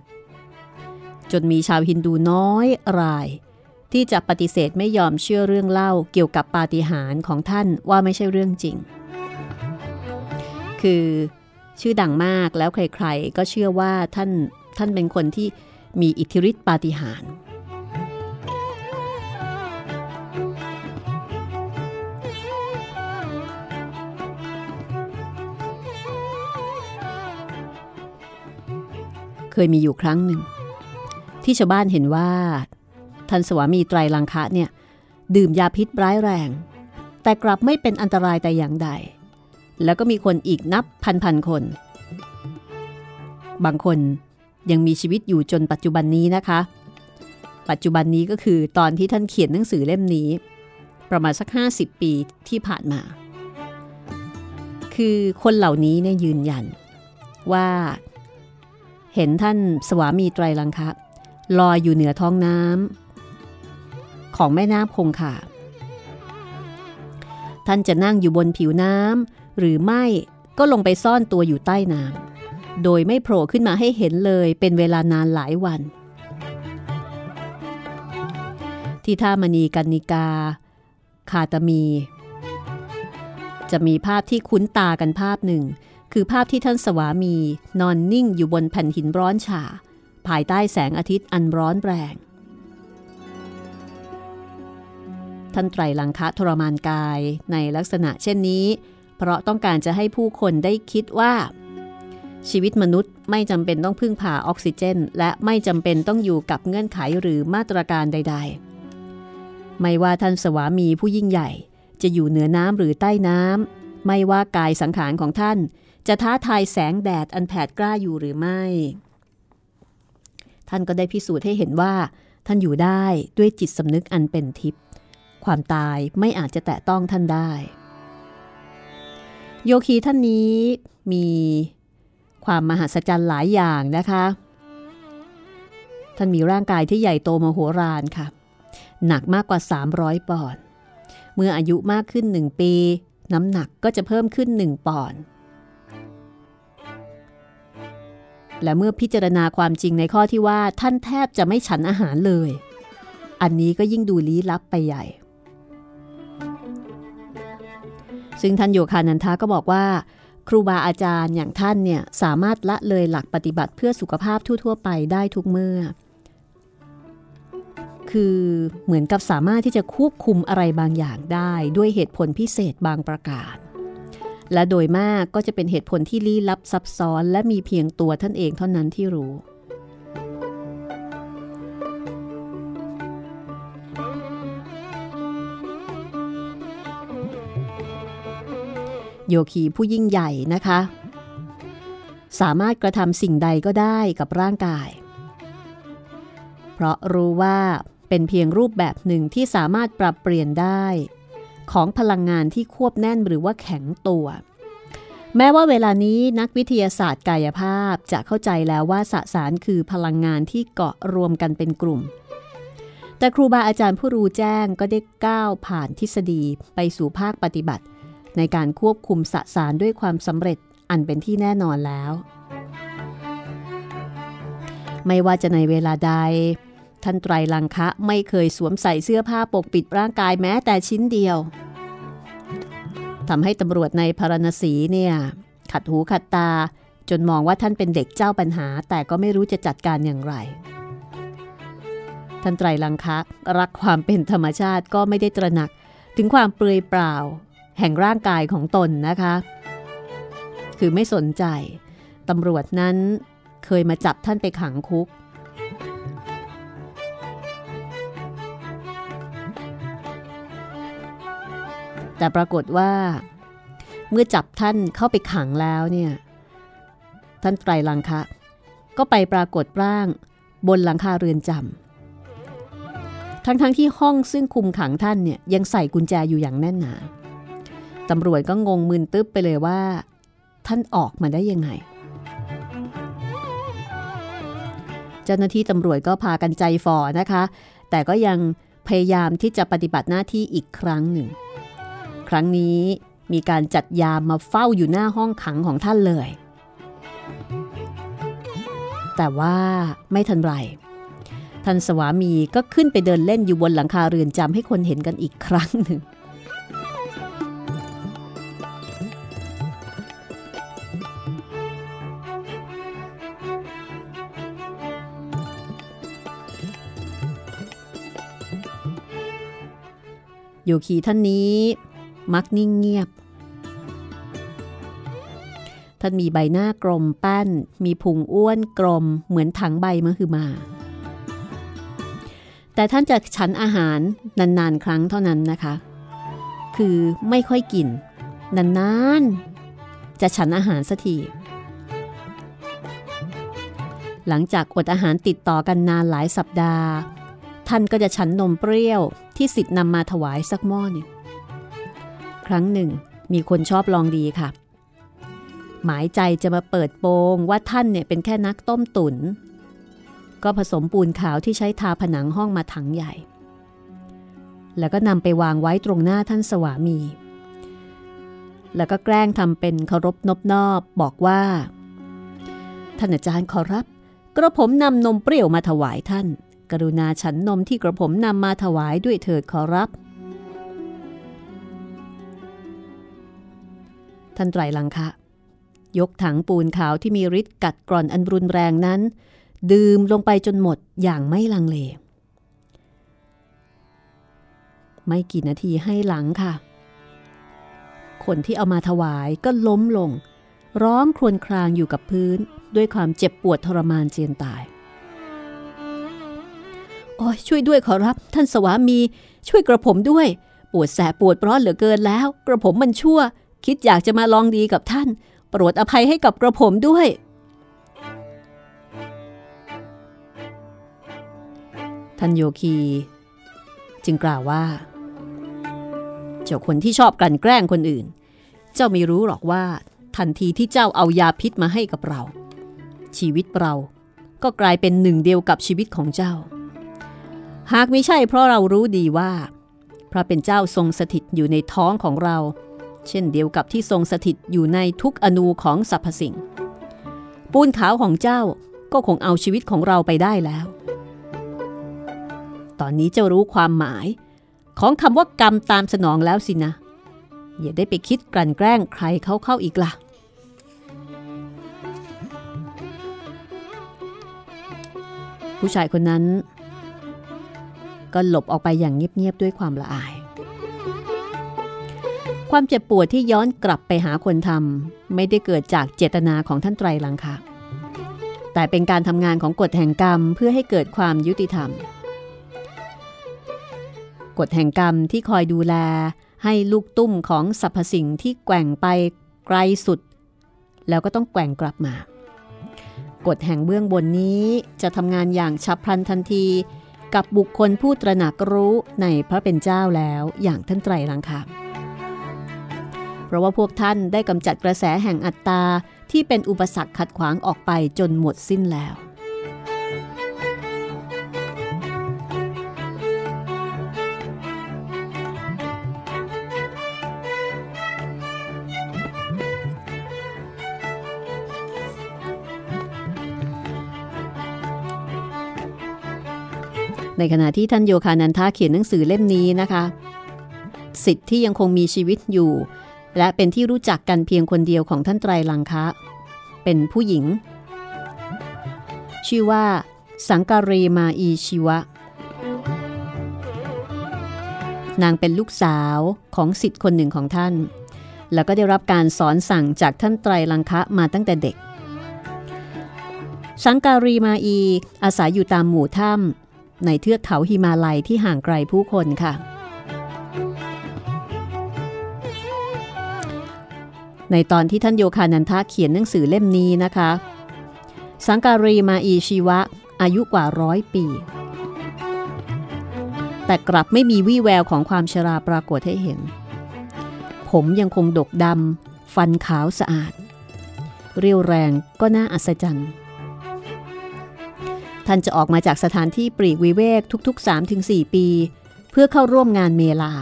จนมีชาวฮินดูน้อยราย ที่จะปฏิเสธไม่ยอมเชื่อเรื่องเล่าเกี่ยวกับปาฏิหาริย์ของท่านว่าไม่ใช่เรื่องจริง คือชื่อดังมากแล้วใครๆ ก็เชื่อว่าท่านท่านเป็นคนที่มีอิทธิฤทธิปาฏิหาริย์เคยมีอยู่ครั้งหนึ่ง ที่ชาวบ้านเห็นว่าท่านสวามีไตรลังคะเนี่ย ดื่มยาพิษร้ายแรง แต่กลับไม่เป็นอันตรายแต่อย่างใด แล้วก็มีคนอีกนับพันพันคน บางคนยังมีชีวิตอยู่จนปัจจุบันนี้นะคะ ปัจจุบันนี้ก็คือตอนที่ท่านเขียนหนังสือเล่มนี้ ประมาณสัก 50 ปีที่ผ่านมา คือคนเหล่านี้เนี่ยยืนยัน ว่าเห็นท่านสวามีไตรลังคะลอยอยู่เหนือท้องน้ำของแม่น้ำคงคาท่านจะนั่งอยู่บนผิวน้ำ หรือไม่ก็ลงไปซ่อนตัวอยู่ใต้น้ำโดยไม่โผล่ขึ้นมาให้เห็นเลยเป็นเวลานานหลายวัน ที่ท่ามณีกันนิกา คาตมี จะมีภาพที่คุ้นตากันภาพหนึ่ง คือภาพที่ท่านสวามีนอนนิ่งอยู่บนแผ่นหินร้อนฉ่าภายใต้แสงอาทิตย์อันร้อนแรงท่านไตรลังคะทรมานกายในลักษณะเช่นนี้ เพราะต้องการจะให้ผู้คนได้คิดว่า ชีวิตมนุษย์ไม่จำเป็นต้องพึ่งพาออกซิเจน และไม่จำเป็นต้องอยู่กับเงื่อนไขหรือมาตรการใด ๆ ไม่ว่าท่านสวามีผู้ยิ่งใหญ่ จะอยู่เหนือน้ำหรือใต้น้ำไม่ว่ากายสังขารของท่าน จะท้าทายแสงแดดอันแผดกล้าอยู่หรือไม่ ท่านก็ได้พิสูจน์ให้เห็นว่า ท่านอยู่ได้ด้วยจิตสำนึกอันเป็นทิพย์ความตายไม่อาจจะแตะต้องท่านได้ โยคีท่านนี้มีความมหัศจรรย์หลายอย่างนะคะ ท่านมีร่างกายที่ใหญ่โตมโหฬารค่ะ หนักมากกว่า 300 ปอนด์ เมื่ออายุมากขึ้น 1 ปี น้ำหนักก็จะเพิ่มขึ้น 1 ปอนด์ และเมื่อพิจารณาความจริงในข้อที่ว่าท่านแทบจะไม่ฉันอาหารเลย อันนี้ก็ยิ่งดูลี้ลับไปใหญ่ ซึ่งท่านโยคานันทาก็บอกว่า ครูบาอาจารย์อย่างท่านเนี่ยสามารถละเลยหลักปฏิบัติเพื่อสุขภาพทั่ว ๆ ไปได้ทุกเมื่อ คือเหมือนกับสามารถที่จะควบคุมอะไรบางอย่างได้ด้วยเหตุผลพิเศษบางประการ และโดยมากก็จะเป็นเหตุผลที่ลี้ลับซับซ้อน และมีเพียงตัวท่านเองเท่านั้นที่รู้ โยคีผู้ยิ่งใหญ่นะคะ สามารถกระทำสิ่งใดก็ได้กับร่างกาย เพราะรู้ว่าเป็นเพียงรูปแบบหนึ่งที่สามารถปรับเปลี่ยนได้ ของพลังงานที่ควบแน่นหรือว่าแข็งตัว แม้ว่าเวลานี้นักวิทยาศาสตร์กายภาพจะเข้าใจแล้วว่าสสารคือพลังงานที่เกาะรวมกันเป็นกลุ่ม แต่ครูบาอาจารย์ผู้รู้แจ้งก็ได้ก้าวผ่านทฤษฎีไปสู่ภาคปฏิบัติ ในการควบคุมสสารด้วยความสำเร็จอันเป็นที่แน่นอนแล้ว ไม่ว่าจะในเวลาใด ท่านไตรลังคะไม่เคยสวมใส่เสื้อผ้าปกปิดร่างกายแม้แต่ชิ้นเดียวทำให้ตำรวจในพารณสีเนี่ย ขัดหูขัดตาจนมองว่าท่านเป็นเด็กเจ้าปัญหา แต่ก็ไม่รู้จะจัดการอย่างไร ท่านไตรลังคะรักความเป็นธรรมชาติก็ไม่ได้ตระหนักถึงความเปลือยเปล่า แห่งร่างกายของตนนะคะ คือไม่สนใจตำรวจนั้นเคยมาจับท่านไปขังคุก แต่ปรากฏว่า เมื่อจับท่านเข้าไปขังแล้วเนี่ยท่านไตรลังคะ ก็ไปปรากฏร่างบนหลังคาเรือนจำทั้งๆทที่ห้องซึ่งคุมขังท่านเนี่ยยังใส่กุญแจอยู่อย่างแน่นหนา ตำรวจก็งงมึนตึ๊บไปเลยว่า ท่านออกมาได้ยังไง เจ้าหน้าที่ตำรวจก็พากันใจฝ่อนะคะ แต่ก็ยังพยายามที่จะปฏิบัติหน้าที่อีกครั้งหนึ่ง ครั้งนี้มีการจัดยามมาเฝ้าอยู่หน้าห้องขังของท่านเลย แต่ว่าไม่ทันไร ท่านสวามีก็ขึ้นไปเดินเล่นอยู่บนหลังคาเรือนจำให้คนเห็นกันอีกครั้งหนึ่ง โยคีท่านนี้ มักนิ่งเงียบ ท่านมีใบหน้ากลมแป้น มีพุงอ้วนกลมเหมือนถังใบมะคือมา แต่ท่านจะฉันอาหารนานๆ ครั้งเท่านั้นนะคะ คือไม่ค่อยกิน นานๆ จะฉันอาหารสักทีหลังจากอดอาหารติดต่อกันนานหลายสัปดาห์ ท่านก็จะฉันนมเปรี้ยวที่สิทธิ์นำมาถวายสักหม้อนึ่งครั้งหนึ่ง มีคนชอบลองดีค่ะ หมายใจจะมาเปิดโปงว่าท่านเนี่ยเป็นแค่นักต้มตุ๋นก็ผสมปูนขาวที่ใช้ทาผนังห้องมาถังใหญ่ แล้วก็นำไปวางไว้ตรงหน้าท่านสวามี แล้วก็แกล้งทำเป็นเคารพนบนอบบอกว่า ท่านอาจารย์ขอรับ กระผมนำนมเปรี้ยวมาถวายท่าน กรุณาฉันนมที่กระผมนำมาถวายด้วยเถิดขอรับ ท่านไตรลังคะ ยกถังปูนขาวที่มีฤทธิ์กัดกร่อนอันรุนแรงนั้น ดื่มลงไปจนหมดอย่างไม่ลังเล ไม่กี่นาทีให้หลังค่ะ คนที่เอามาถวายก็ล้มลง ร้องครวญครางอยู่กับพื้นด้วยความเจ็บปวดทรมานเจียนตาย โอ้ยช่วยด้วยขอรับ ท่านสวามี ช่วยกระผมด้วย ปวดแสบปวดร้อนเหลือเกินแล้ว กระผมมันชั่ว คิดอยากจะมาลองดีกับท่าน โปรดอภัยให้กับกระผมด้วย ท่านโยคี จึงกล่าวว่า เจ้าคนที่ชอบกลั่นแกล้งคนอื่น เจ้าไม่รู้หรอกว่า ทันทีที่เจ้าเอายาพิษมาให้กับเรา ชีวิตเราก็กลายเป็นหนึ่งเดียวกับชีวิตของเจ้า หากไม่ใช่เพราะเรารู้ดีว่า พระเป็นเจ้าทรงสถิตอยู่ในท้องของเรา เช่นเดียวกับที่ทรงสถิตอยู่ในทุกอนูของสรรพสิ่ง ปูนขาวของเจ้าก็คงเอาชีวิตของเราไปได้แล้ว ตอนนี้เจ้ารู้ความหมาย ของคำว่ากรรมตามสนองแล้วสินะ อย่าได้ไปคิดกลั่นแกล้งใครเขาเข้าอีกละ่ะผู้ชายคนนั้น ก็หลบออกไปอย่างเงียบๆด้วยความละอาย ความเจ็บปวดที่ย้อนกลับไปหาคนทำไม่ได้เกิดจากเจตนาของท่านไตรลังคะแต่เป็นการทำงานของกฎแห่งกรรมเพื่อให้เกิดความยุติธรรม กฎแห่งกรรมที่คอยดูแลให้ลูกตุ้มของสรรพสิ่งที่แกว่งไปไกลสุด แล้วก็ต้องแกว่งกลับมา กฎแห่งเบื้องบนนี้จะทำงานอย่างฉับพลันทันที กับบุคคลผู้ตระหนักรู้ในพระเป็นเจ้าแล้วอย่างท่านไตรลังคะเพราะว่าพวกท่านได้กำจัดกระแสแห่งอัตตาที่เป็นอุปสรรคขัดขวางออกไปจนหมดสิ้นแล้ว ในขณะที่ท่านโยคานันทาเขียนหนังสือเล่มนี้นะคะ สิทธิ์ที่ยังคงมีชีวิตอยู่ และเป็นที่รู้จักกันเพียงคนเดียวของท่านไตรลังคะ เป็นผู้หญิง ชื่อว่า สังการีมาอีชิวะ นางเป็นลูกสาวของสิทธิ์คนหนึ่งของท่าน แล้วก็ได้รับการสอนสั่งจากท่านไตรลังคะมาตั้งแต่เด็กสังการีมาอีอาศัยอยู่ตามหมู่ถ้ำ ในเทือกเขาหิมาลัยที่ห่างไกลผู้คนค่ะ ในตอนที่ท่านโยคานันทะเขียนหนังสือเล่มนี้นะคะ สังการีมาอีชีวะอายุกว่าร้อยปี แต่กลับไม่มีวี่แววของความชราปรากฏให้เห็น ผมยังคงดกดำฟันขาวสะอาด เรียวแรงก็น่าอัศจรรย์ ท่านจะออกมาจากสถานที่ปรีกวิเวกทุก ๆ 3-4 ปี เพื่อเข้าร่วมงานเมลา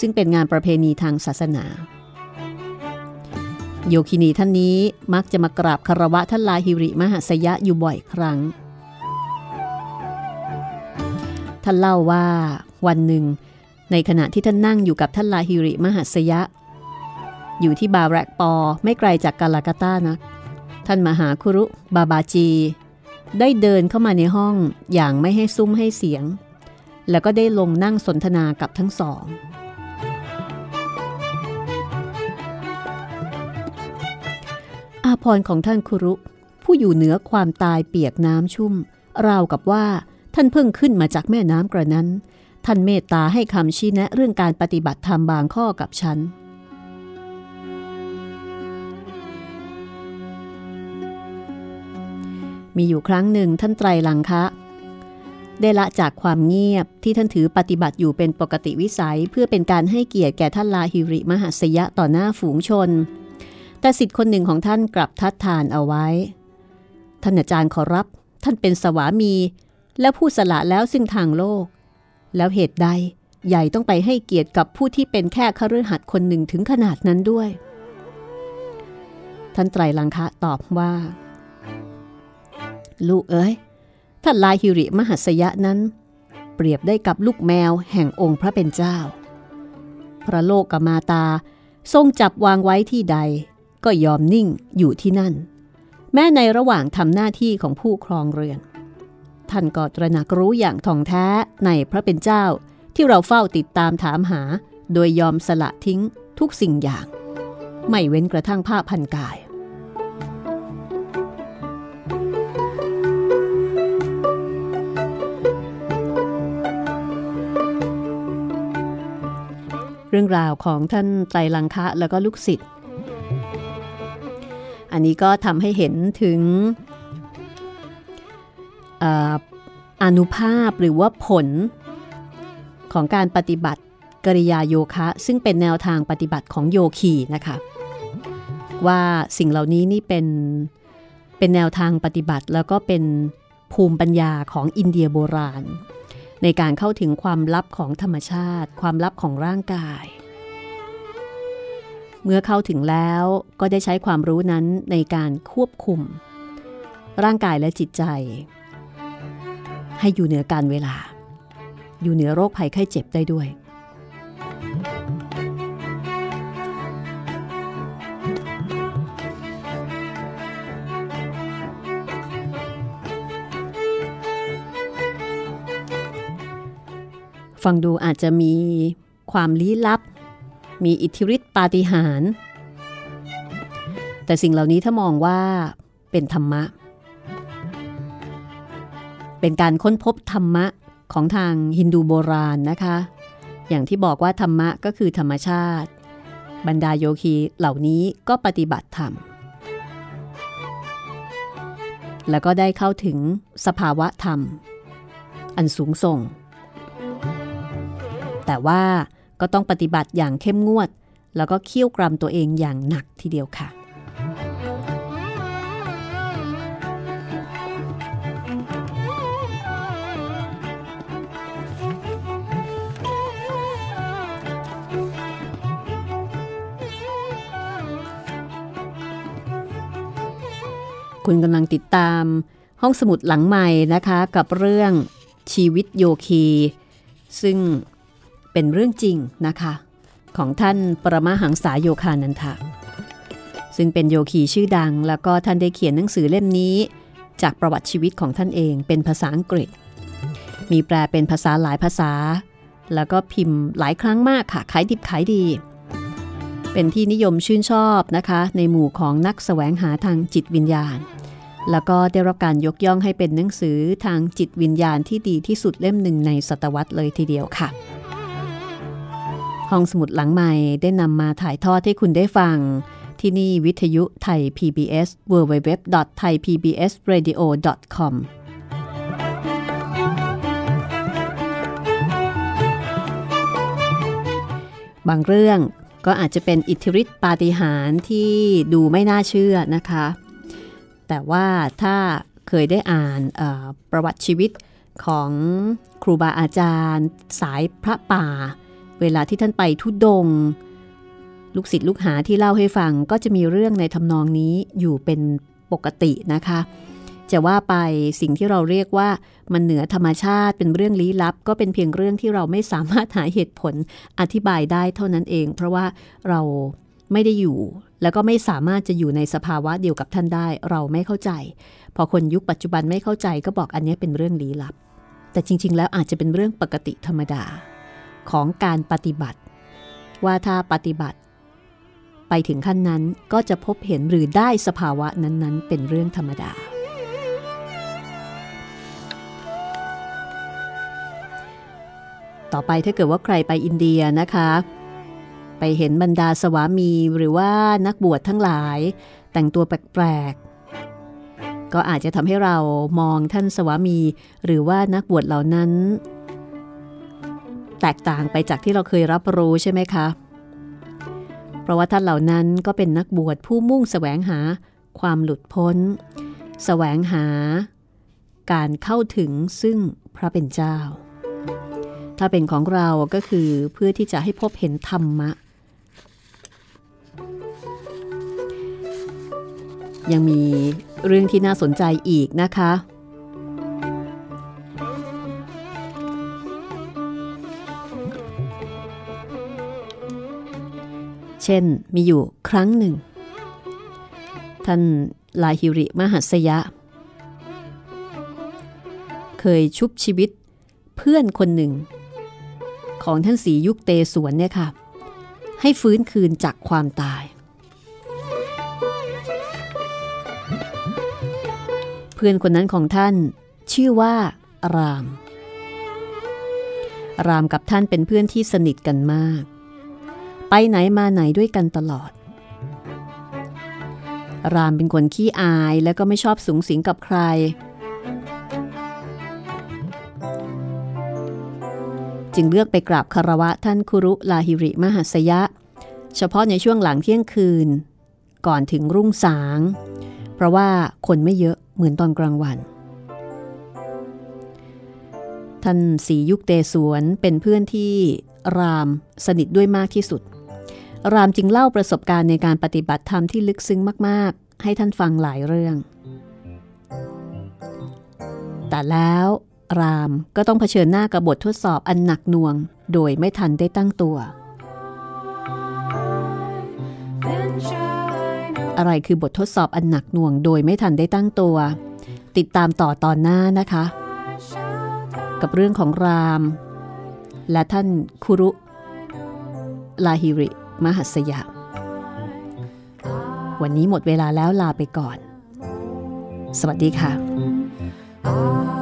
ซึ่งเป็นงานประเพณีทางศาสนา โยคินีท่านนี้มักจะมากราบคารวะท่านลาฮิริมหาสยะอยู่บ่อยครั้ง ท่านเล่าว่าวันหนึ่ง ในขณะที่ท่านนั่งอยู่กับท่านลาฮิริมหาสยะ อยู่ที่บาแรกปอไม่ไกลจากกาลากาตานะท่านมหาคุรุบาบาจี ได้เดินเข้ามาในห้องอย่างไม่ให้ซุ้มให้เสียง แล้วก็ได้ลงนั่งสนทนากับทั้งสอง อาพรของท่านคุรุ ผู้อยู่เหนือความตายเปียกน้ำชุ่ม ราวกับว่าท่านเพิ่งขึ้นมาจากแม่น้ำกระนั้น ท่านเมตตาให้คำชี้แนะเรื่องการปฏิบัติธรรมบางข้อกับฉัน มีอยู่ครั้งหนึ่งท่านไตรลังคะ ได้ละจากความเงียบที่ท่านถือปฏิบัติอยู่เป็นปกติวิสัยเพื่อเป็นการให้เกียรติแก่ท่านลาฮิริมหัสยะต่อหน้าฝูงชน แต่สิทธิ์คนหนึ่งของท่านกลับทัดทานเอาไว้ ท่านอาจารย์ขอรับ ท่านเป็นสวามี และผู้สละแล้วซึ่งทางโลก แล้วเหตุใดใหญ่ต้องไปให้เกียรติกับผู้ที่เป็นแค่คฤหัสถ์คนหนึ่งถึงขนาดนั้นด้วย ท่านไตรลังคะตอบว่า ลูกเอ๋ยท่านลายฮิริมหัสยะนั้น เปรียบได้กับลูกแมวแห่งองค์พระเป็นเจ้า พระโลกกมาตาทรงจับวางไว้ที่ใด ก็ยอมนิ่งอยู่ที่นั่น แม้ในระหว่างทำหน้าที่ของผู้ครองเรือน ท่านก็ตระหนักรู้อย่างท่องแท้ในพระเป็นเจ้าที่เราเฝ้าติดตามถามหา โดยยอมสละทิ้งทุกสิ่งอย่าง ไม่เว้นกระทั่งผ้าพันกาย เรื่องราวของท่านไตรลังคะแล้วก็ลูกศิษย์ อันนี้ก็ทำให้เห็นถึงเอ่ออนุภาพหรือว่าผลของการปฏิบัติกริยาโยคะ ซึ่งเป็นแนวทางปฏิบัติของโยคีนะคะว่าสิ่งเหล่านี้นี่เป็นเป็นแนวทางปฏิบัติแล้วก็เป็นภูมิปัญญาของอินเดียโบราณ ในการเข้าถึงความลับของธรรมชาติ ความลับของร่างกาย เมื่อเข้าถึงแล้วก็ได้ใช้ความรู้นั้นในการควบคุม ร่างกายและจิตใจ ให้อยู่เหนือการเวลา อยู่เหนือโรคภัยไข้เจ็บได้ด้วย ฟังดูอาจจะมีความลี้ลับ มีอิทธิฤทธิปาฏิหาริย์แต่สิ่งเหล่านี้ถ้ามองว่าเป็นธรรมะ เป็นการค้นพบธรรมะของทางฮินดูโบราณนะคะ อย่างที่บอกว่าธรรมะก็คือธรรมชาติ บรรดาโยคีเหล่านี้ก็ปฏิบัติธรรม แล้วก็ได้เข้าถึงสภาวะธรรม อันสูงส่ง แต่ว่าก็ต้องปฏิบัติอย่างเข้มงวด แล้วก็เคี่ยวกรำตัวเองอย่างหนักทีเดียวค่ะ คุณกำลังติดตามห้องสมุดหลังใหม่นะคะ กับเรื่องชีวิตโยคี ซึ่ง เป็นเรื่องจริงนะคะ ของท่านปรมาหังษาโยคานันทะซึ่งเป็นโยคีชื่อดัง แล้วก็ท่านได้เขียนหนังสือเล่มนี้ จากประวัติชีวิตของท่านเองเป็นภาษาอังกฤษ มีแปลเป็นภาษาหลายภาษา แล้วก็พิมพ์หลายครั้งมากค่ะขายดิบขายดี เป็นที่นิยมชื่นชอบนะคะ ในหมู่ของนักแสวงหาทางจิตวิญญาณ แล้วก็ได้รับการยกย่องให้เป็นหนังสือทางจิตวิญญาณที่ดีที่สุดเล่มหนึ่งในศตวรรษเลยทีเดียวค่ะ ห้องสมุดหลังใหม่ได้นำมาถ่ายทอดให้คุณได้ฟัง ที่นี่วิทยุไทย PBS www.thaipbsradio.com บางเรื่องก็อาจจะเป็นอิทธิฤทธิปาฏิหาริย์ที่ดูไม่น่าเชื่อนะคะ แต่ว่าถ้าเคยได้อ่านประวัติชีวิตของครูบาอาจารย์ สายพระป่า เวลาที่ท่านไปทุดง ลูกศิษย์ลูกหาที่เล่าให้ฟังก็จะมีเรื่องในทำนองนี้อยู่เป็นปกตินะคะ จะว่าไปสิ่งที่เราเรียกว่ามันเหนือธรรมชาติเป็นเรื่องลี้ลับ ก็เป็นเพียงเรื่องที่เราไม่สามารถหาเหตุผลอธิบายได้เท่านั้นเอง เพราะว่าเราไม่ได้อยู่ แล้วก็ไม่สามารถจะอยู่ในสภาวะเดียวกับท่านได้ เราไม่เข้าใจ พอคนยุคปัจจุบันไม่เข้าใจก็บอกอันนี้เป็นเรื่องลี้ลับ แต่จริง ๆ แล้วอาจจะเป็นเรื่องปกติธรรมดา ของการปฏิบัติ ว่าถ้าปฏิบัติ ไปถึงขั้นนั้นก็จะพบเห็นหรือได้สภาวะนั้นๆ เป็นเรื่องธรรมดา ต่อไปถ้าเกิดว่าใครไปอินเดียนะคะ ไปเห็นบรรดาสวามีหรือว่านักบวชทั้งหลาย แต่งตัวแปลกๆก็อาจจะทำให้เรามองท่านสวามี หรือว่านักบวชเหล่านั้น แตกต่างไปจากที่เราเคยรับรู้ใช่ไหมคะ เพราะว่าท่านเหล่านั้นก็เป็นนักบวชผู้มุ่งแสวงหาความหลุดพ้นแสวงหา การเข้าถึงซึ่งพระเป็นเจ้า ถ้าเป็นของเราก็คือเพื่อที่จะให้พบเห็นธรรมะ ยังมีเรื่องที่น่าสนใจอีกนะคะ เช่นมีอยู่ครั้งหนึ่ง ท่านลาฮิริมหัสยะ เคยชุบชีวิตเพื่อนคนหนึ่ง ของท่านสียุคเตสวนเนี่ยค่ะ ให้ฟื้นคืนจากความตาย เพื่อนคนนั้นของท่านชื่อว่าราม รามกับท่านเป็นเพื่อนที่สนิทกันมาก ไปไหนมาไหนด้วยกันตลอด รามเป็นคนขี้อายและก็ไม่ชอบสูงสิงกับใคร จึงเลือกไปกราบคารวะท่านคุรุลาหิริมหัสยะ เฉพาะในช่วงหลังเที่ยงคืน ก่อนถึงรุ่งสาง เพราะว่าคนไม่เยอะเหมือนตอนกลางวันท่านสียุคเตสวนเป็นเพื่อนที่รามสนิทด้วยมากที่สุด รามจึงเล่าประสบการณ์ในการปฏิบัติธรรมที่ลึกซึ้งมาก ๆ ให้ท่านฟังหลายเรื่อง แต่แล้วรามก็ต้องเผชิญหน้ากับบททดสอบอันหนักหน่วง โดยไม่ทันได้ตั้งตัว อะไรคือบททดสอบอันหนักหน่วง โดยไม่ทันได้ตั้งตัว ติดตามต่อตอนหน้านะคะ กับเรื่องของราม และท่านคุรุ ลาฮิริ มหัสยะ วันนี้หมดเวลาแล้วลาไปก่อน สวัสดีค่ะ